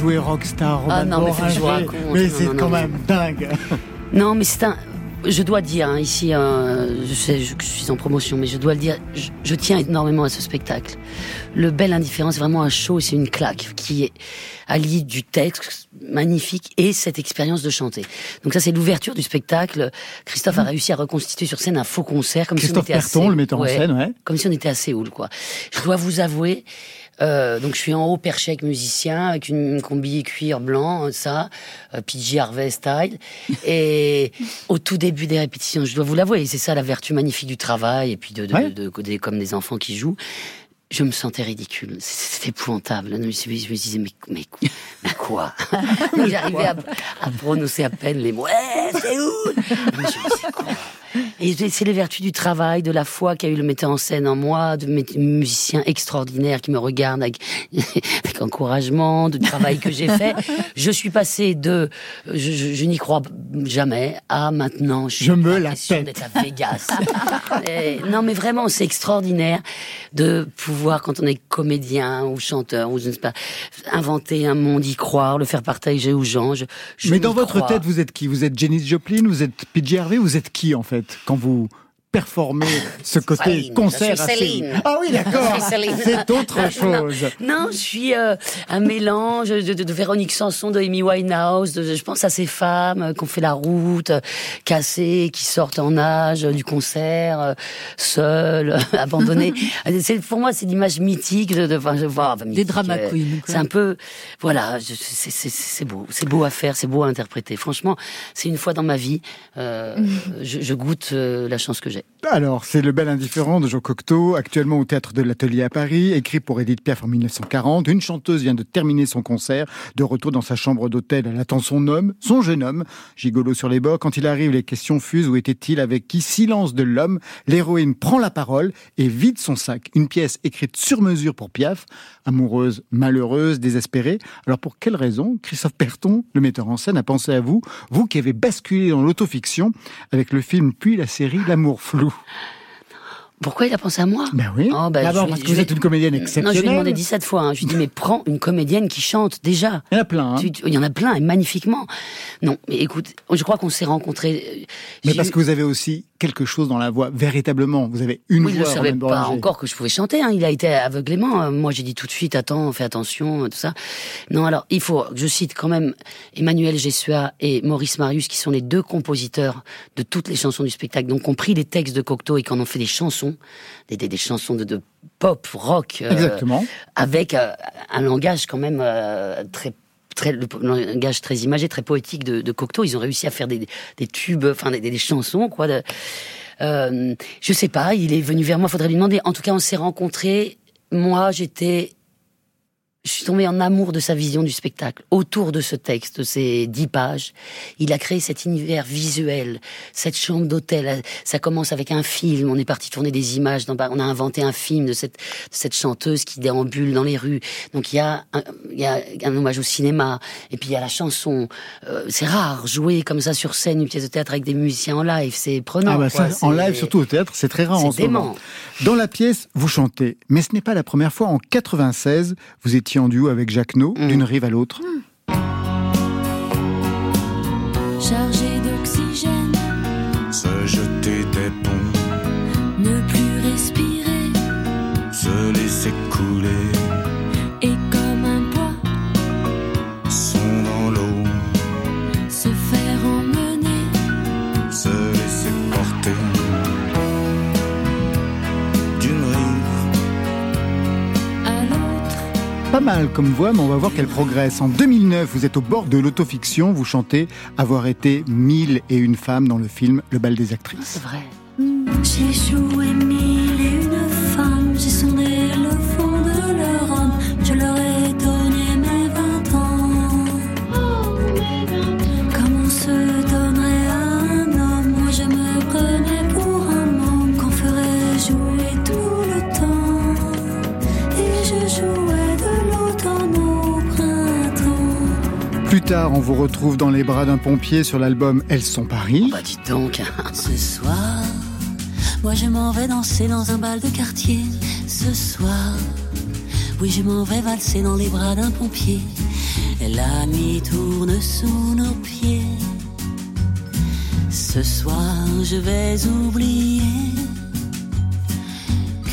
jouez rockstar, Roman Ah non, mais c'est quand non. même dingue. [LAUGHS] Non, mais c'est un. Je dois dire hein, ici, euh, je sais je- que je suis en promotion, mais je dois le dire, je, je tiens énormément à ce spectacle. Le Bel Indifférent, c'est vraiment un show, c'est une claque qui est alliée du texte magnifique et cette expérience de chanter. Donc ça, c'est l'ouverture du spectacle. Christophe a réussi à reconstituer sur scène un faux concert, comme Mmh. Christophe si on était à Perton, Sé- le metteur en scène, ouais. comme si on était à Séoul, quoi. Je dois vous avouer, euh, donc je suis en haut perché avec musicien, avec une combi cuir blanc, ça, euh, PG Harvey style. Et [LAUGHS] au tout début des répétitions, je dois vous l'avouer, c'est ça la vertu magnifique du travail, et puis de, de, Ouais. de- de- des- comme des enfants qui jouent. Je me sentais ridicule. C'était épouvantable. Je me, suis- je me disais, mais, mais, mais quoi? [LAUGHS] J'arrivais à, à prononcer à peine les mots. Eh, c'est où? Mais je me disais, quoi? Et c'est les vertus du travail, de la foi qu'a eu le metteur en scène en moi, de mes musiciens extraordinaires qui me regardent avec, [LAUGHS] avec encouragement, du travail que j'ai fait. Je suis passé de je, je- je n'y crois jamais à maintenant. Je me la d'être à Vegas. [LAUGHS] Et non, mais vraiment, c'est extraordinaire de pouvoir, quand on est comédien ou chanteur ou je ne sais pas, inventer un monde, y croire, le faire partager aux gens. Je, je Mais dans votre crois. tête, vous êtes qui? Vous êtes Janis Joplin Vous êtes PJ Harvey Vous êtes qui, en fait, quand vous performez [LAUGHS] ce côté Céline, concert je suis Céline. Ah oui, d'accord. C'est autre chose. Non, je suis euh, un mélange de, de- de Véronique Sanson, de Amy Winehouse. de- je pense à ces femmes euh, qui ont fait la route, euh, cassées, qui sortent en âge du concert, euh, seules, [LAUGHS] abandonnées. [LAUGHS] c'est, pour moi, c'est l'image mythique de, de enfin, je vois, enfin, mythique, drama euh, queens. C'est un peu, voilà, c'est, beau, c'est beau à faire, c'est beau à interpréter. Franchement, c'est une fois dans ma vie, je, je goûte la chance que j'ai. Alors, c'est Le Bel Indifférent de Jean Cocteau, actuellement au Théâtre de l'Atelier à Paris, écrit pour Edith Piaf en 1940. Une chanteuse vient de terminer son concert. De retour dans sa chambre d'hôtel, elle attend son homme, son jeune homme, gigolo sur les bords. Quand il arrive, les questions fusent. Où était-il Avec qui? Silence de l'homme. L'héroïne prend la parole et vide son sac. Une pièce écrite sur mesure pour Piaf, amoureuse, malheureuse, désespérée. Alors, pour quelle raison Christophe Perton, le metteur en scène, a pensé à vous, vous qui avez basculé dans l'autofiction avec le film puis la série L'amour flou Pourquoi il a pensé à moi? Ben oui. Oh, ben, D'abord parce que vous êtes une comédienne Non, je lui ai exceptionnelle. demandé 17 fois. hein. Je lui ai dit, mais prends une comédienne qui chante déjà. Il y en a plein. hein. Tu- tu- Il y en a plein, et magnifiquement. Non, mais écoute, je crois qu'on s'est rencontrés. euh, Mais parce que vous avez aussi quelque chose dans la voix, véritablement. Vous avez une oui, je ne voix. savais pas encore que je pouvais chanter. Hein. Il a été aveuglément. Euh, Moi, j'ai dit tout de suite, attends, fais attention, euh, tout ça. Non, alors, il faut, je cite quand même Emmanuel Gessua et Maurice Marius, qui sont les deux compositeurs de toutes les chansons du spectacle, donc ont pris les textes de Cocteau et qui en ont fait des chansons. Chansons, des, des, des chansons de, de pop, rock, euh, Exactement. avec euh, un langage quand même euh, très très le langage très imagé, très poétique de, de Cocteau. Ils ont réussi à faire des, des tubes, enfin des, des chansons quoi. De, euh, je sais pas, il est venu vers moi, faudrait lui demander. En tout cas, on s'est rencontrés. Moi, j'étais je suis tombée en amour de sa vision du spectacle. Autour de ce texte, de ces dix pages, il a créé cet univers visuel, cette chambre d'hôtel. Ça commence avec un film. On est parti tourner des images. Dans, on a inventé un film de cette, de cette chanteuse qui déambule dans les rues. Donc il y a un, il y a un hommage au cinéma. Et puis il y a la chanson. Euh, c'est rare jouer comme ça sur scène une pièce de théâtre avec des musiciens en live. C'est prenant. Ah bah ça, en live, surtout au théâtre, c'est très rare C'est en ce moment. dément. Dans la pièce, vous chantez, mais ce n'est pas la première fois. En 96, vous étiez en duo avec Jacques No, Mm. d'une rive à l'autre. Chargé mal comme voix, mais on va voir qu'elle progresse. En 2009, vous êtes au bord de l'autofiction, vous chantez avoir été mille et une femmes dans le film Le bal des actrices. C'est vrai. Tard, on vous retrouve dans les bras d'un pompier sur l'album Elles sont Paris. Bah donc. Ce soir, moi je m'en vais danser dans un bal de quartier. Ce soir, oui je m'en vais valser dans les bras d'un pompier. La nuit tourne sous nos pieds. Ce soir, je vais oublier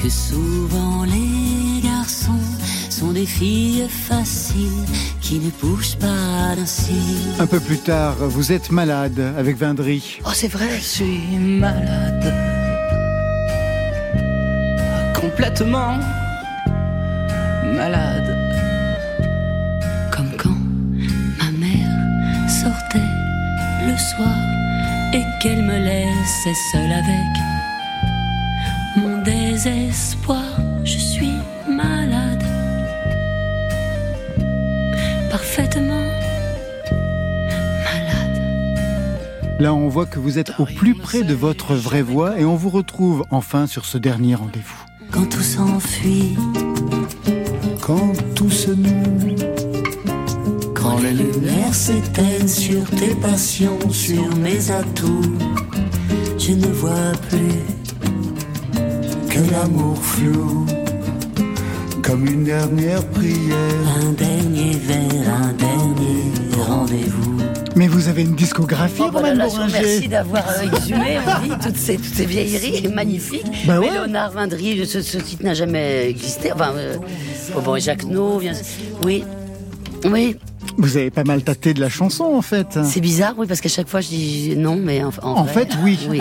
que souvent les garçons sont des filles faciles qui ne pas. Un peu plus tard, vous êtes malade avec Vindry. Oh c'est vrai. Je suis malade. Complètement malade. Comme quand ma mère sortait le soir et qu'elle me laissait seule avec mon désespoir. Je suis malade, Là, on voit que vous êtes au plus près de votre vraie voix et on vous retrouve enfin sur ce dernier rendez-vous. Quand tout s'enfuit, quand tout se noue, quand les lumières s'éteignent sur tes passions, sur mes atouts, je ne vois plus que l'amour flou, comme une dernière prière. un dernier verre, un dernier rendez-vous. Mais vous avez une discographie, Oh, Romain remercie d'avoir euh, exhumé, on dit, toutes ces, toutes ces vieilleries [LAUGHS] magnifiques. Bah Mais ouais. Léonard Vindry, ce, ce titre n'a jamais existé. Enfin, euh, oh, bon, Jacques No, bien, oui. Oui, Vous avez pas mal tâté de la chanson, en fait. c'est bizarre, oui, parce qu'à chaque fois je dis non, mais en, En vrai, fait, oui. oui.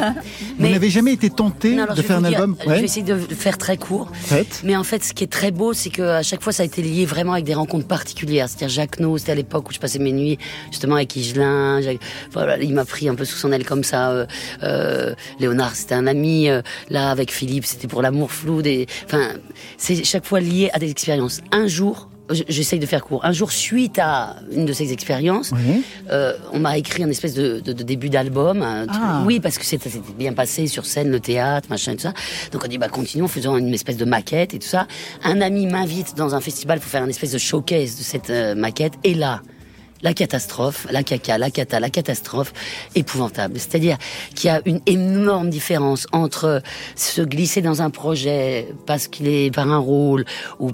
Vous n'avez jamais été tenté Non, alors, de faire un dire, album Je vais essayer de le faire très court. Faites. Mais en fait, ce qui est très beau, c'est que à chaque fois, ça a été lié vraiment avec des rencontres particulières. C'est-à-dire Jacques No, c'était à l'époque où je passais mes nuits justement avec Igelin. Jacques- Voilà, il m'a pris un peu sous son aile comme ça. Euh, euh, Léonard, c'était un ami. Euh, là, avec Philippe, c'était pour l'amour flou. Des... Enfin, c'est chaque fois lié à des expériences. Un jour, j'essaye de faire court. Un jour, suite à une de ces expériences, Oui. euh, on m'a écrit un espèce de, de- de début d'album. un Ah. Oui, parce que c'était bien passé sur scène, le théâtre, machin, tout ça. Donc on dit, bah continuons, faisons une espèce de maquette et tout ça. Un ami m'invite dans un festival pour faire une espèce de showcase de cette euh, maquette. Et là, la catastrophe, la caca, la cata, la catastrophe épouvantable. C'est-à-dire qu'il y a une énorme différence entre se glisser dans un projet parce qu'il est par un rôle ou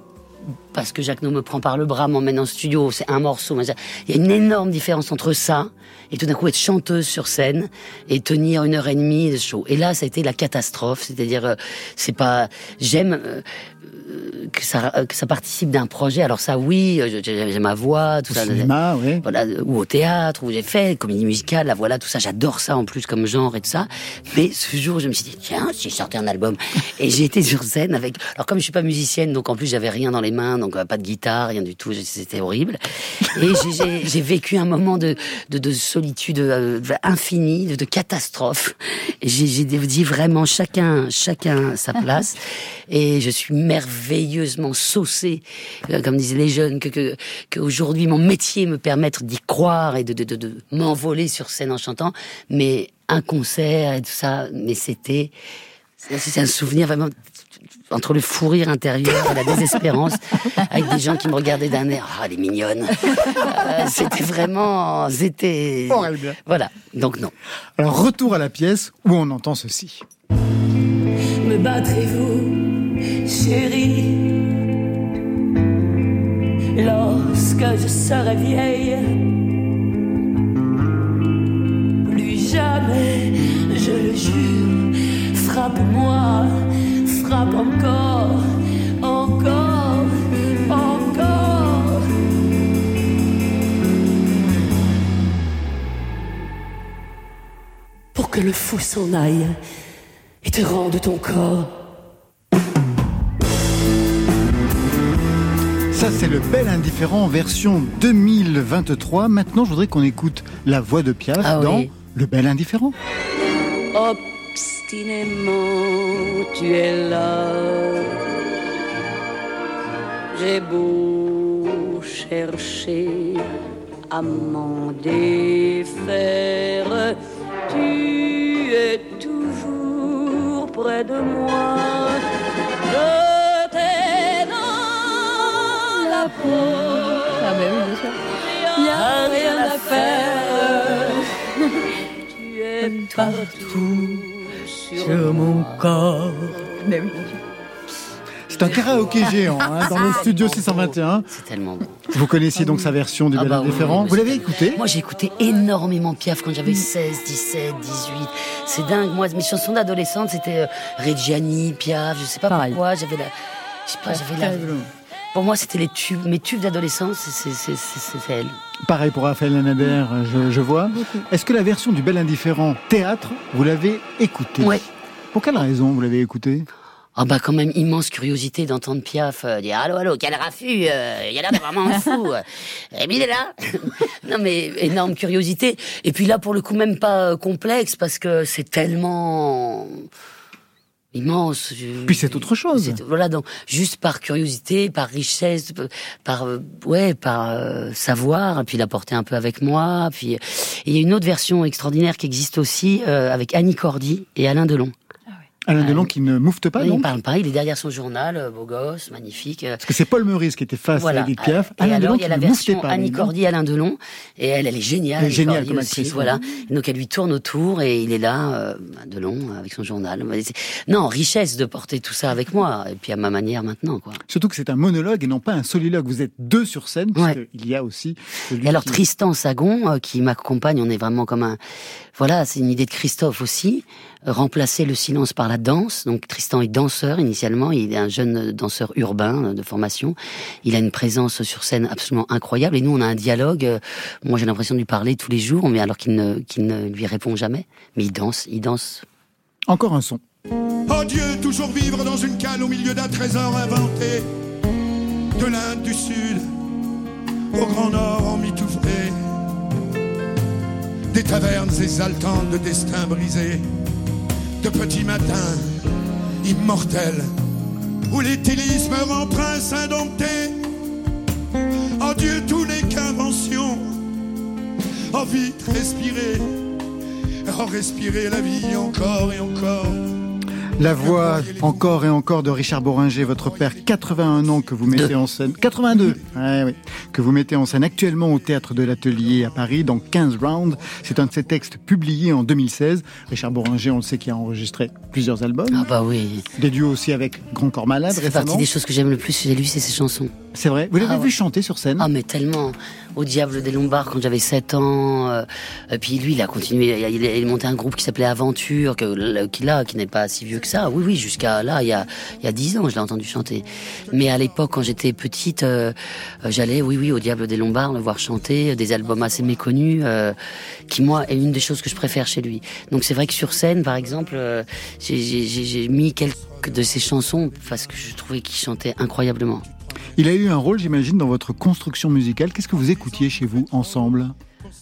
parce que Jacques No me prend par le bras, m'emmène en studio, c'est un morceau. Il y a une énorme différence entre ça et tout d'un coup être chanteuse sur scène et tenir une heure et demie de show. Et là, ça a été la catastrophe. C'est-à-dire, euh, c'est pas, j'aime euh, que ça euh, que ça participe d'un projet. Alors ça, oui, euh, j'ai j'ai ma voix, tout Au ça. cinéma, oui. Voilà, ou au théâtre, où j'ai fait comédie musicale, la voilà, tout ça. J'adore ça en plus comme genre et tout ça. Mais ce jour, je me suis dit tiens, je sortais un album. [LAUGHS] Et j'ai été sur scène avec. Alors comme je suis pas musicienne, donc en plus j'avais rien dans les mains, donc euh, pas de guitare, rien du tout. C'était horrible. Et j'ai- j'ai- [LAUGHS] j'ai vécu un moment de de, de solitude euh, infinie, de, de catastrophe. J'ai j'ai dit vraiment chacun chacun sa [LAUGHS] place. Et je suis merveilleusement saucée, euh, comme disaient les jeunes, que que qu'aujourd'hui mon métier me permette d'y croire et de de, de, de m'envoler sur scène en chantant. Mais un concert et tout ça, mais c'était c'est un souvenir vraiment entre le fou rire intérieur et la désespérance, avec des gens qui me regardaient d'un air, ah, elle est mignonne. Euh, c'était vraiment, c'était, voilà. Donc non. Alors retour à la pièce où on entend ceci. Me battrez-vous, chérie, lorsque je serai vieille Plus jamais, je le jure, frappe-moi, frappe encore, encore, encore. Pour que le fou s'en aille et te rende ton corps. Ça, c'est le bel indifférent version 2023. Maintenant, je voudrais qu'on écoute la voix de Piaf Ah dans oui. Le bel indifférent. Obstinément, tu es là. J'ai beau chercher à m'en défaire, tu es toujours près de moi. La peau. Ah bah oui, bien sûr. Y a rien à faire. tu es partout sur mon corps. Mais oui. C'est un karaoké géant hein, dans le studio 621. C'est tellement bon. Vous connaissiez donc sa version du Ah bel bah indifférent. oui, Vous l'avez écouté? Moi, j'ai écouté énormément Piaf quand j'avais 16, 17, 18. C'est dingue. Moi, mes chansons d'adolescente, c'était euh, Reggiani, Piaf, je sais pas pourquoi. J'avais la. Je sais pas, j'avais la. Pour moi, c'était les tubes. Mes tubes d'adolescence, c'est- elle. Pareil pour Raphaël Lanader, je, je vois. Est-ce que la version du bel indifférent théâtre, vous l'avez écoutée? Ouais. Pour quelle raison vous l'avez écoutée? Ah bah quand même immense curiosité d'entendre Piaf euh, dire allô allô quel raffut euh, il a l'air vraiment un fou euh. Rémi il est là [LAUGHS] non mais énorme curiosité et puis là pour le coup même pas euh, complexe parce que c'est tellement immense Puis c'est autre chose. voilà donc juste par curiosité par richesse par ouais par euh, savoir et puis l'apporter un peu avec moi puis il y a une autre version extraordinaire qui existe aussi euh, avec Annie Cordy et Alain Delon Alain Delon qui ne moufte pas, oui, il donc parle pas, il est derrière son journal, euh, beau gosse, magnifique. euh, Parce que c'est Paul Meurice qui était face voilà. à Edith Piaf. Et Alain alors, Delon il y a la ne version pas. Annie non Cordy, Alain Delon, et elle, elle est géniale. Elle est géniale Cordy comme aussi, actrice, Voilà. donc elle lui tourne autour et il est là, euh, Delon, avec son journal. Non, richesse de porter tout ça avec moi, et puis à ma manière maintenant, quoi. Surtout que c'est un monologue et non pas un soliloque. Vous êtes deux sur scène, puisqu'il y a aussi Et alors qui- Tristan Sagon, euh, qui m'accompagne, on est vraiment comme un... Voilà, c'est une idée de Christophe aussi, euh, remplacer le silence par la danse. Donc Tristan est danseur initialement, il est un jeune danseur urbain euh, de formation. Il a une présence sur scène absolument incroyable et nous on a un dialogue. euh, Moi j'ai l'impression de lui parler tous les jours, mais alors qu'il ne, qu'il ne lui répond jamais. Mais il danse, il danse. Encore un son. Oh Dieu, toujours vivre dans une cale au milieu d'un trésor inventé. De l'Inde du Sud au Grand Nord emmitouflé. Des tavernes exaltantes de destins brisés. De petits matins immortels où l'éthylisme rend prince indompté. Oh Dieu, tout n'est qu'invention. Oh vite, respirez. Oh respirer la vie encore et encore. La voix encore et encore de Richard Boringer, votre père, 81 ans que vous mettez en scène, 82, ouais, oui, que vous mettez en scène actuellement au théâtre de l'Atelier à Paris dans 15 rounds. C'est un de ses textes publiés en 2016. Richard Boringer, on le sait, qui a enregistré plusieurs albums. Ah bah oui. Des duos aussi avec Grand Corps Malade récemment. partie des choses que j'aime le plus chez lui, c'est ses chansons. C'est vrai. Vous l'avez Ah vu chanter sur scène Ah mais tellement au diable des Lombards quand j'avais 7 ans. euh, et puis lui, il a continué. Il a, il a- a monté un groupe qui s'appelait Aventure, que, le- qui là, qui n'est pas si vieux que ça. Oui, oui, jusqu'à là, il y a il y a 10 ans, je l'ai entendu chanter. Mais à l'époque, quand j'étais petite, euh, euh, j'allais, oui, oui, au diable des Lombards, le voir chanter, des albums assez méconnus, euh, qui moi est une des choses que je préfère chez lui. Donc c'est vrai que sur scène, par exemple, euh, j'ai mis quelques de ses chansons parce que je trouvais qu'il chantait incroyablement. Il a eu un rôle, j'imagine, dans votre construction musicale. Qu'est-ce que vous écoutiez chez vous ensemble?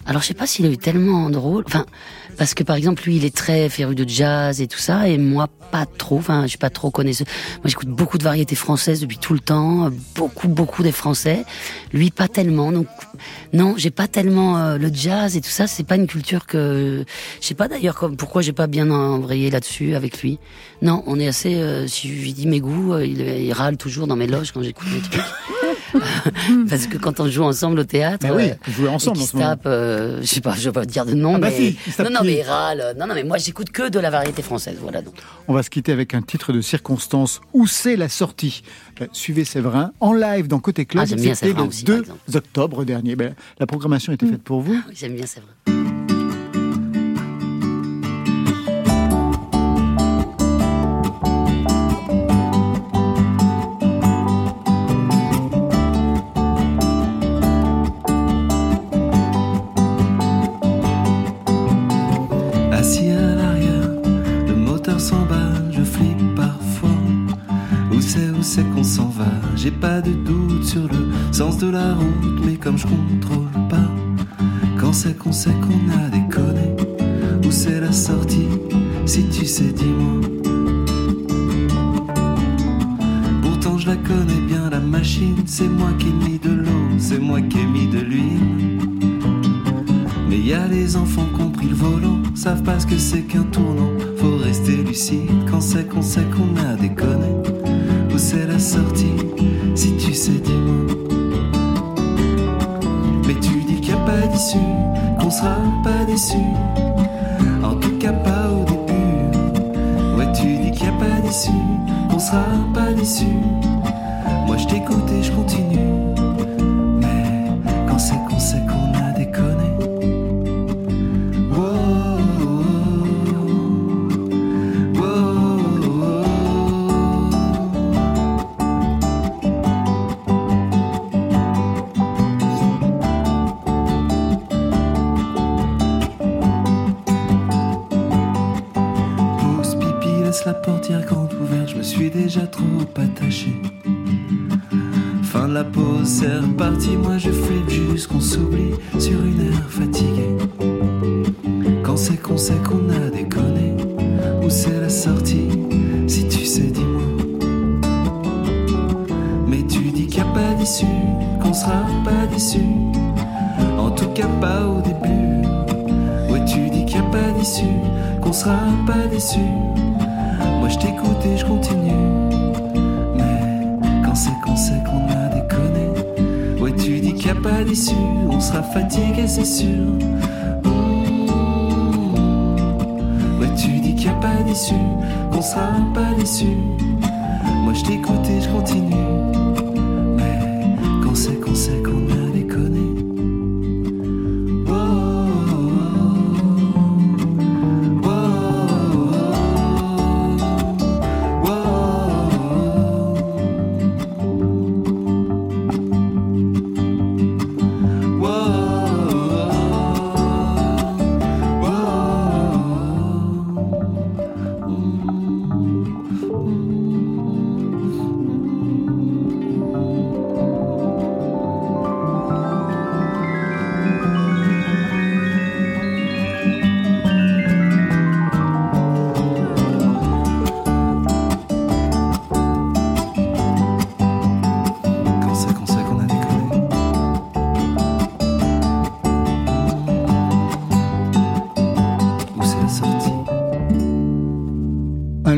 Alors je sais pas s'il a eu tellement de rôles, enfin parce que par exemple lui il est très féru de jazz et tout ça et moi pas trop, enfin je suis pas trop connaisseuse. Moi j'écoute beaucoup de variétés françaises depuis tout le temps, euh, beaucoup beaucoup des Français. Lui pas tellement, donc non j'ai pas tellement euh, le jazz et tout ça, c'est pas une culture que je sais pas d'ailleurs pourquoi j'ai pas bien embrayé là-dessus avec lui. Non on est assez, euh, si je lui dis mes goûts, euh, il, il râle toujours dans mes loges quand j'écoute mes trucs. [LAUGHS] [LAUGHS] Parce que quand on joue ensemble au théâtre, Bah oui, euh, vous jouez ensemble et en se tape, euh, je sais pas, je vais pas dire de nom, Ah bah mais si, non, non, qui mais il râle. Non, non, mais moi j'écoute que de la variété française, voilà donc. On va se quitter avec un titre de circonstance. Où c'est la sortie? Euh, Suivez Séverin en live dans Côté Club. Ah, C'était Séverin le aussi, par 2 exemple. octobre dernier. Ben, la programmation était faite pour vous. Oui, J'aime bien, c'est pas de doute sur le sens de la route, mais comme je contrôle pas, quand c'est qu'on sait qu'on a déconné, où c'est la sortie Si tu sais, dis-moi. Pourtant je la connais bien, la machine, c'est moi qui ai mis de l'eau, c'est moi qui ai mis de l'huile. Mais y a les enfants qui ont pris le volant, savent pas ce que c'est qu'un tournant. Faut rester lucide quand c'est qu'on sait qu'on a déconné. C'est la sortie Si tu sais, dis-moi. Mais tu dis qu'il n'y a pas d'issue, qu'on sera pas déçu. En tout cas, pas au début. Ouais, tu dis qu'il n'y a pas d'issue, qu'on sera pas déçu. Moi, je t'écoute et je continue. La portière grande ouverte, je me suis déjà trop attaché. Fin de la pause, c'est reparti, moi je flippe jusqu'on s'oublie sur une heure fatiguée. Quand c'est qu'on sait qu'on a déconné, où c'est la sortie Si tu sais, dis-moi. Mais tu dis qu'il n'y a pas d'issue, qu'on sera pas déçu. En tout cas, pas au début. Ouais, tu dis qu'il n'y a pas d'issue, qu'on sera pas déçu. Je t'écoute et je continue. Mais quand c'est qu'on sait qu'on a déconné, ouais, tu dis qu'il n'y a pas d'issue, on sera fatigué, c'est sûr. Ouais, tu dis qu'il n'y a pas d'issue, qu'on sera pas déçu. Moi je t'écoute et je continue. Mais quand c'est qu'on sait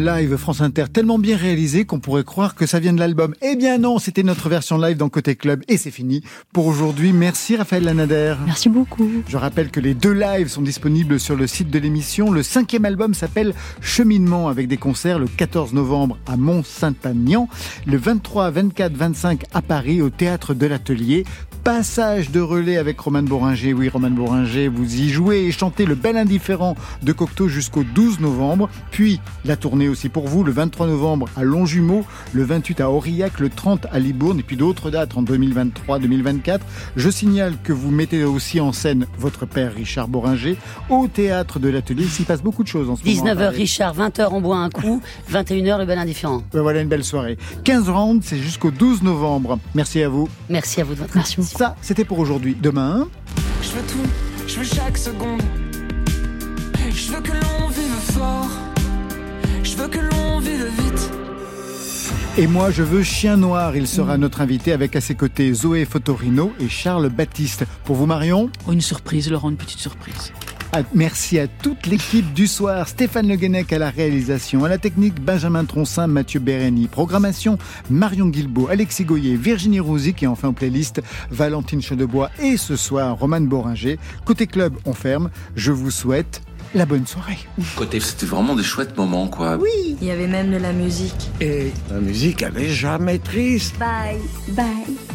live France Inter tellement bien réalisé qu'on pourrait croire que ça vient de l'album. Eh bien non, c'était notre version live dans Côté Club et c'est fini pour aujourd'hui. Merci Raphaël Lanader. Merci beaucoup. Je rappelle que les deux lives sont disponibles sur le site de l'émission. Le cinquième album s'appelle Cheminement avec des concerts le 14 novembre à Mont-Saint-Agnan, le 23, 24, 25 à Paris au théâtre de l'Atelier. Passage de relais avec Roman Boringer. Oui, Roman Boringer, vous y jouez et chantez le bel indifférent de Cocteau jusqu'au 12 novembre. Puis la tournée aussi pour vous, le 23 novembre à Longjumeau, le 28 à Aurillac, le 30 à Libourne et puis d'autres dates en 2023-2024. Je signale que vous mettez aussi en scène votre père Richard Boringer au théâtre de l'Atelier. Il s'y passe beaucoup de choses en ce moment. 19h Richard, 20h on boit un coup, [LAUGHS] 21h le bel indifférent. Ben voilà une belle soirée. 15 rounds, c'est jusqu'au 12 novembre. Merci à vous. Merci à vous de votre attention. Ça, c'était pour aujourd'hui. Demain. Je veux tout, je veux chaque seconde. Je veux que l'on vive fort. Je veux que l'on vive vite. Et moi, je veux Chien Noir. Il sera notre invité avec à ses côtés Zoé Fotorino et Charles Baptiste. Pour vous, Marion Oh, une surprise, Laurent, une petite surprise. Ah, Merci à toute l'équipe du soir. Stéphane Le Guenec à la réalisation, à la technique Benjamin Troncin, Mathieu Bérény, programmation Marion Guilbault, Alexis Goyer, Virginie Rouzic et enfin en playlist Valentine Chedebois et ce soir Roman Boringer. Côté club, on ferme. Je vous souhaite la bonne soirée. Côté, c'était vraiment des chouettes moments, quoi. Oui, il y avait même de la musique. Et la musique, elle est jamais triste. Bye, bye.